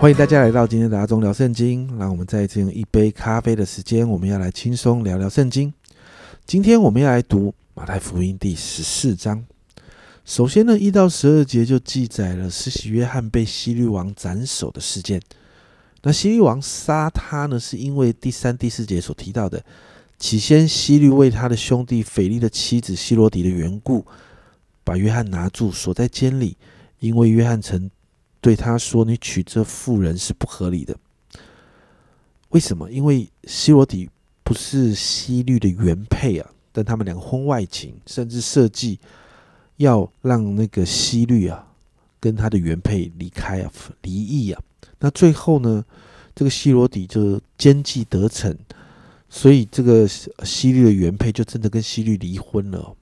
欢迎大家来到今天的阿忠聊圣经。让我们再次用一杯咖啡的时间，我们要来轻松聊聊圣经。今天我们要来读马太福音第十四章。首先呢，一到十二节就记载了施洗约翰被希律王斩首的事件。那希律王杀他呢，是因为第三、第四节所提到的，起先希律为他的兄弟腓力的妻子希罗底的缘故，把约翰拿住锁在监里，因为约翰曾。对他说：“你娶这妇人是不合理的。为什么？因为希罗底不是希律的原配啊，但他们两个婚外情，甚至设计要让那个希律啊跟他的原配离开啊，离异啊。那最后呢，这个希罗底就奸计得逞，所以这个希律的原配就真的跟希律离婚了。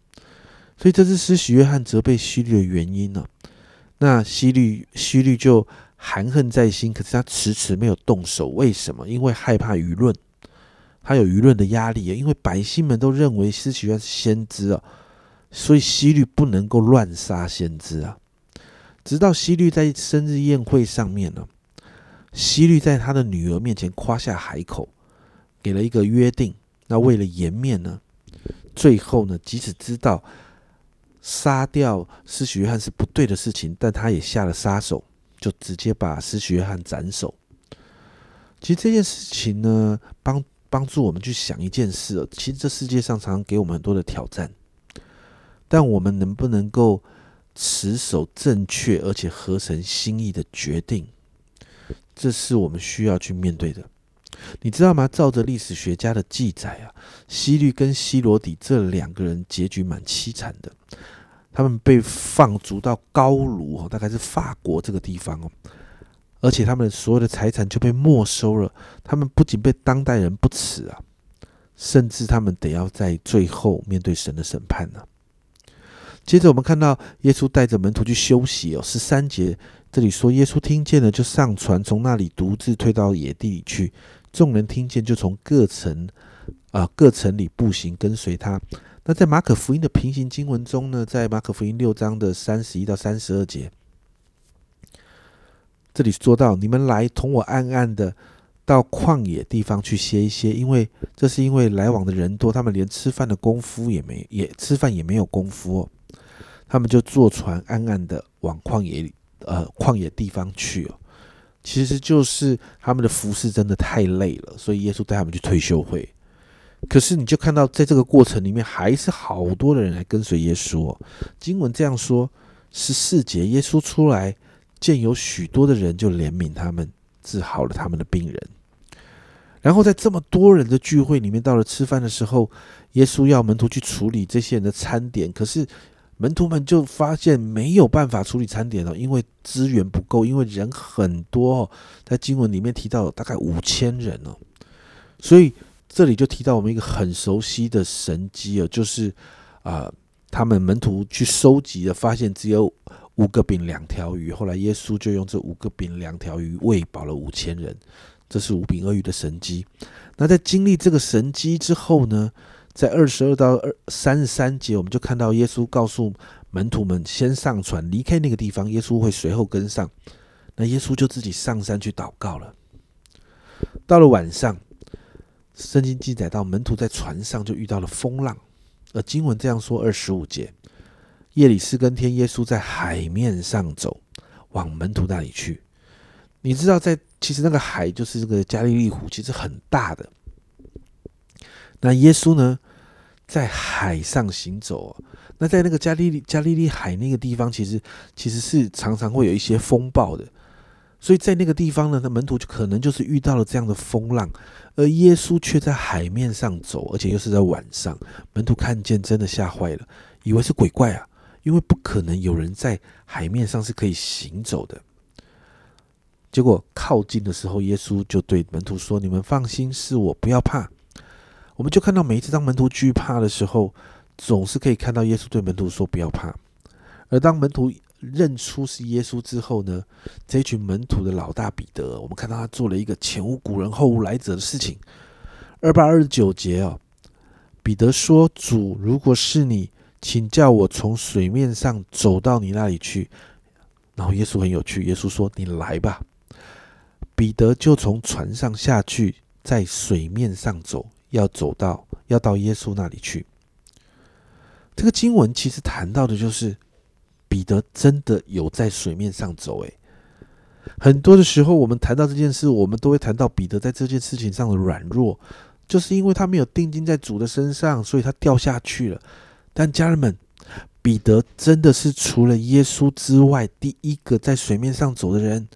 所以这是施洗约翰责备希律的原因呢。”那西律西律就含恨在心，可是他迟迟没有动手，为什么？因为害怕舆论，他有舆论的压力啊。因为百姓们都认为施洗约是先知啊，所以西律不能够乱杀先知啊。直到西律在生日宴会上面呢，西律在他的女儿面前夸下海口，给了一个约定。那为了颜面呢，最后呢，即使知道。杀掉施许约翰是不对的事情，但他也下了杀手，就直接把施许约翰斩首。其实这件事情呢，帮帮助我们去想一件事哦。其实这世界上常常给我们很多的挑战，但我们能不能够持守正确而且合成心意的决定，这是我们需要去面对的。你知道吗？照着历史学家的记载啊，希律跟希罗底这两个人结局蛮凄惨的。他们被放逐到高卢，大概是法国这个地方哦，而且他们所有的财产就被没收了。他们不仅被当代人不耻啊，甚至他们得要在最后面对神的审判呢。接着我们看到耶稣带着门徒去休息哦，十三节这里说，耶稣听见了就上船，从那里独自退到野地里去。众人听见就从各城啊各城里步行跟随他。那在马可福音的平行经文中呢，在马可福音六章的三十一到三十二节，这里说到：你们来同我暗暗的到旷野地方去歇一歇，因为这是因为来往的人多，他们连吃饭的功夫也没，也吃饭也没有功夫哦。他们就坐船暗暗的往旷野里，呃，旷野地方去哦。其实就是他们的服饰真的太累了，所以耶稣带他们去退休会。可是你就看到，在这个过程里面，还是好多的人来跟随耶稣。经文这样说：十四节，耶稣出来见有许多的人，就怜悯他们，治好了他们的病人。然后在这么多人的聚会里面，到了吃饭的时候，耶稣要门徒去处理这些人的餐点。可是门徒们就发现没有办法处理餐点了，因为资源不够，因为人很多。在经文里面提到大概五千人哦，所以。这里就提到我们一个很熟悉的神机啊，就是啊，他们门徒去收集了，发现只有五个饼两条鱼，后来耶稣就用这五个饼两条鱼喂饱了五千人，这是五饼二鱼的神机。那在经历这个神机之后呢，在二十二到二三十三节，我们就看到耶稣告诉门徒们先上船离开那个地方，耶稣会随后跟上。那耶稣就自己上山去祷告了。到了晚上。圣经记载到，门徒在船上就遇到了风浪，而经文这样说：二十五节，夜里四更天，耶稣在海面上走，往门徒那里去。你知道，在其实那个海就是这个加利利湖，其实很大的。那耶稣呢，在海上行走。那在那个加利利加利利海那个地方，其实其实是常常会有一些风暴的。所以在那个地方呢，那门徒就可能就是遇到了这样的风浪。而耶稣却在海面上走，而且又是在晚上。门徒看见，真的吓坏了，以为是鬼怪啊！因为不可能有人在海面上是可以行走的。结果靠近的时候，耶稣就对门徒说：“你们放心，是我，不要怕。”我们就看到每一次当门徒惧怕的时候，总是可以看到耶稣对门徒说：“不要怕。”而当门徒认出是耶稣之后呢，这群门徒的老大彼得，我们看到他做了一个前无古人后无来者的事情。二八二十九节哦，彼得说：“主，如果是你，请叫我从水面上走到你那里去。”然后耶稣很有趣，耶稣说：“你来吧。”彼得就从船上下去，在水面上走，要走到要到耶稣那里去。这个经文其实谈到的就是彼得真的有在水面上走。诶，很多的时候我们谈到这件事，我们都会谈到彼得在这件事情上的软弱，就是因为他没有定睛在主的身上，所以他掉下去了。但家人们，彼得真的是除了耶稣之外第一个在水面上走的人。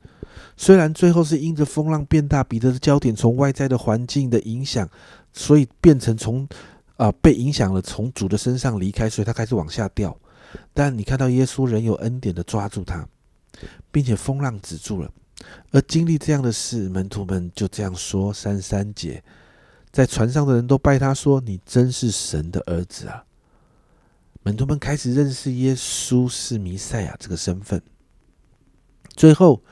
虽然最后是因着风浪变大，彼得的焦点从外在的环境的影响，所以变成从啊被影响了，从主的身上离开，所以他开始往下掉。但你看到耶稣仍有恩典的抓住他，并且风浪止住了。而经历这样的事，门徒们就这样说：三三节，在船上的人都拜他说：“你真是神的儿子啊！”门徒们开始认识耶稣是弥赛亚这个身份。最后。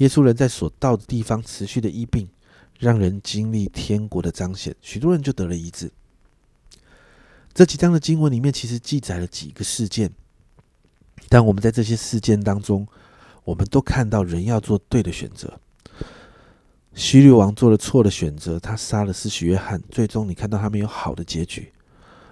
耶稣人在所到的地方持续的医病，让人经历天国的彰显，许多人就得了医治。这几章的经文里面其实记载了几个事件，但我们在这些事件当中，我们都看到人要做对的选择。希律王做了错的选择，他杀了施洗约翰，最终你看到他没有好的结局。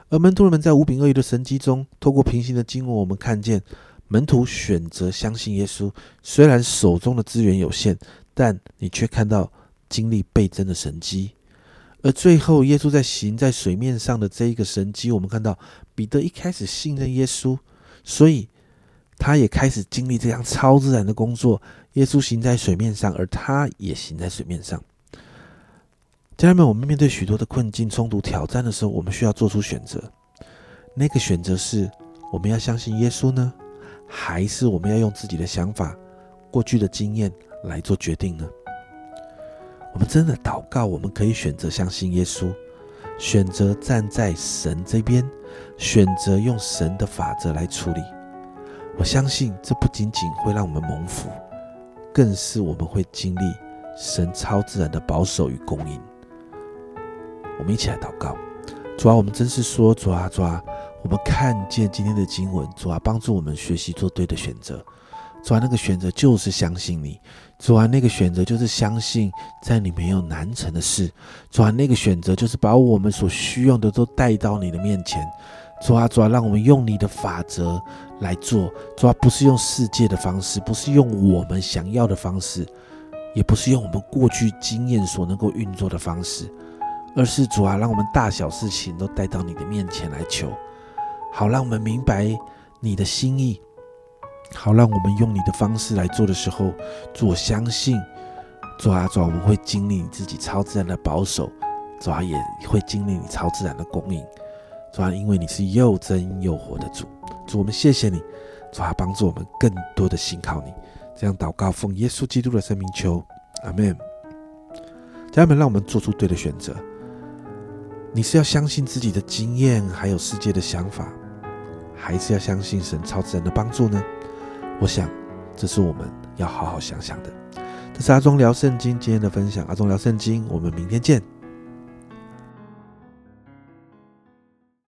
而门徒们在五饼二鱼的神迹中，透过平行的经文，我们看见。门徒选择相信耶稣，虽然手中的资源有限，但你却看到经历倍增的神迹。而最后，耶稣在行在水面上的这一个神迹，我们看到彼得一开始信任耶稣，所以他也开始经历这样超自然的工作。耶稣行在水面上，而他也行在水面上。家人们，我们面对许多的困境、冲突、挑战的时候，我们需要做出选择。那个选择是：我们要相信耶稣呢？还是我们要用自己的想法、过去的经验来做决定呢？我们真的祷告，我们可以选择相信耶稣，选择站在神这边，选择用神的法则来处理。我相信这不仅仅会让我们蒙福，更是我们会经历神超自然的保守与供应。我们一起来祷告，主啊，我们真是说，主啊，主啊。我们看见今天的经文，主啊，帮助我们学习做对的选择。主啊，那个选择就是相信你。主啊，那个选择就是相信在你没有难成的事。主啊，那个选择就是把我们所需要的都带到你的面前。主啊，主啊，让我们用你的法则来做。主啊，不是用世界的方式，不是用我们想要的方式，也不是用我们过去经验所能够运作的方式，而是主啊，让我们大小事情都带到你的面前来求。好，让我们明白你的心意。好，让我们用你的方式来做的时候，主，我相信，主啊，主，我们会经历你自己超自然的保守，主啊，也会经历你超自然的供应，主啊，因为你是又真又活的主。主，我们谢谢你，主啊，帮助我们更多的信靠你。这样祷告，奉耶稣基督的生命求，阿门。家人们，让我们做出对的选择。你是要相信自己的经验，还有世界的想法，还是要相信神超自然的帮助呢？我想，这是我们要好好想想的。这是阿忠聊圣经今天的分享，阿忠聊圣经，我们明天见。